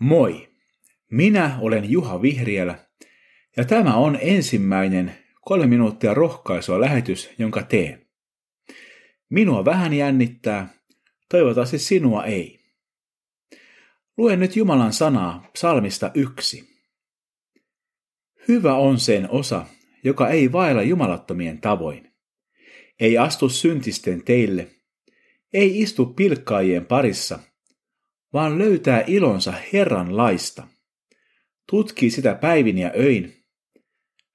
Moi! Minä olen Juha Vihriälä ja tämä on ensimmäinen kolme minuuttia rohkaisua lähetys, jonka teen. Minua vähän jännittää, toivottavasti sinua ei. Luen nyt Jumalan sanaa psalmista yksi. Hyvä on sen osa, joka ei vailla jumalattomien tavoin. Ei astu syntisten teille, ei istu pilkkaajien parissa – vaan löytää ilonsa Herran laista. Tutkii sitä päivin ja öin.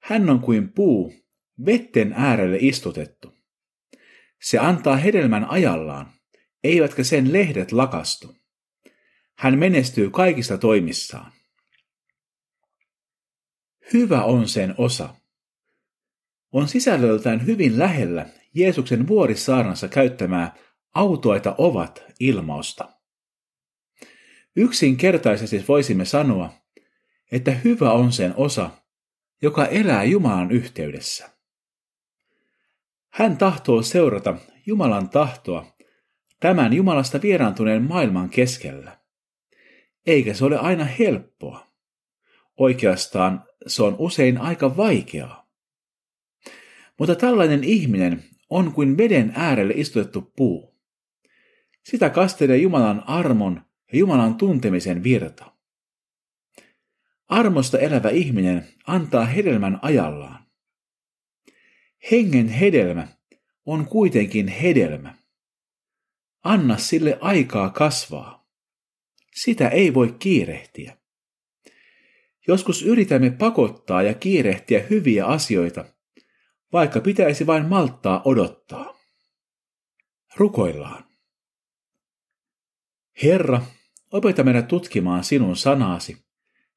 Hän on kuin puu, vetten äärelle istutettu. Se antaa hedelmän ajallaan, eivätkä sen lehdet lakastu. Hän menestyy kaikista toimissaan. Hyvä on sen osa. On sisällöltään hyvin lähellä Jeesuksen vuorisaarnassa käyttämää autoita ovat ilmausta. Yksinkertaisesti voisimme sanoa, että hyvä on sen osa, joka elää Jumalan yhteydessä. Hän tahtoo seurata Jumalan tahtoa tämän Jumalasta vieraantuneen maailman keskellä. Eikä se ole aina helppoa. Oikeastaan se on usein aika vaikeaa. Mutta tällainen ihminen on kuin veden äärelle istutettu puu. Sitä kastelee Jumalan armon Jumalan tuntemisen virta. Armosta elävä ihminen antaa hedelmän ajallaan. Hengen hedelmä on kuitenkin hedelmä. Anna sille aikaa kasvaa. Sitä ei voi kiirehtiä. Joskus yritämme pakottaa ja kiirehtiä hyviä asioita, vaikka pitäisi vain malttaa odottaa. Rukoillaan. Herra, opeta meidät tutkimaan sinun sanaasi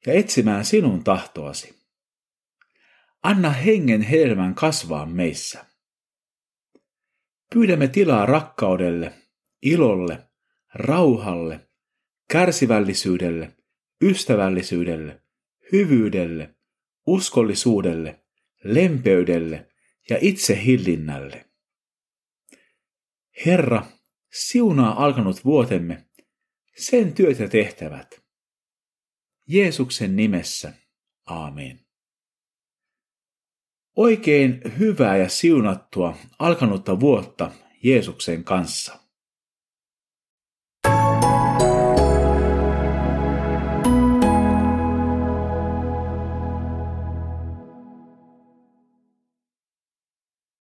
ja etsimään sinun tahtoasi. Anna hengen hedelmän kasvaa meissä. Pyydämme tilaa rakkaudelle, ilolle, rauhalle, kärsivällisyydelle, ystävällisyydelle, hyvyydelle, uskollisuudelle, lempeydelle ja itsehillinnälle. Herra, siunaa alkanut vuotemme sen työtä tehtävät. Jeesuksen nimessä. Aamen. Oikein hyvää ja siunattua alkanutta vuotta Jeesuksen kanssa.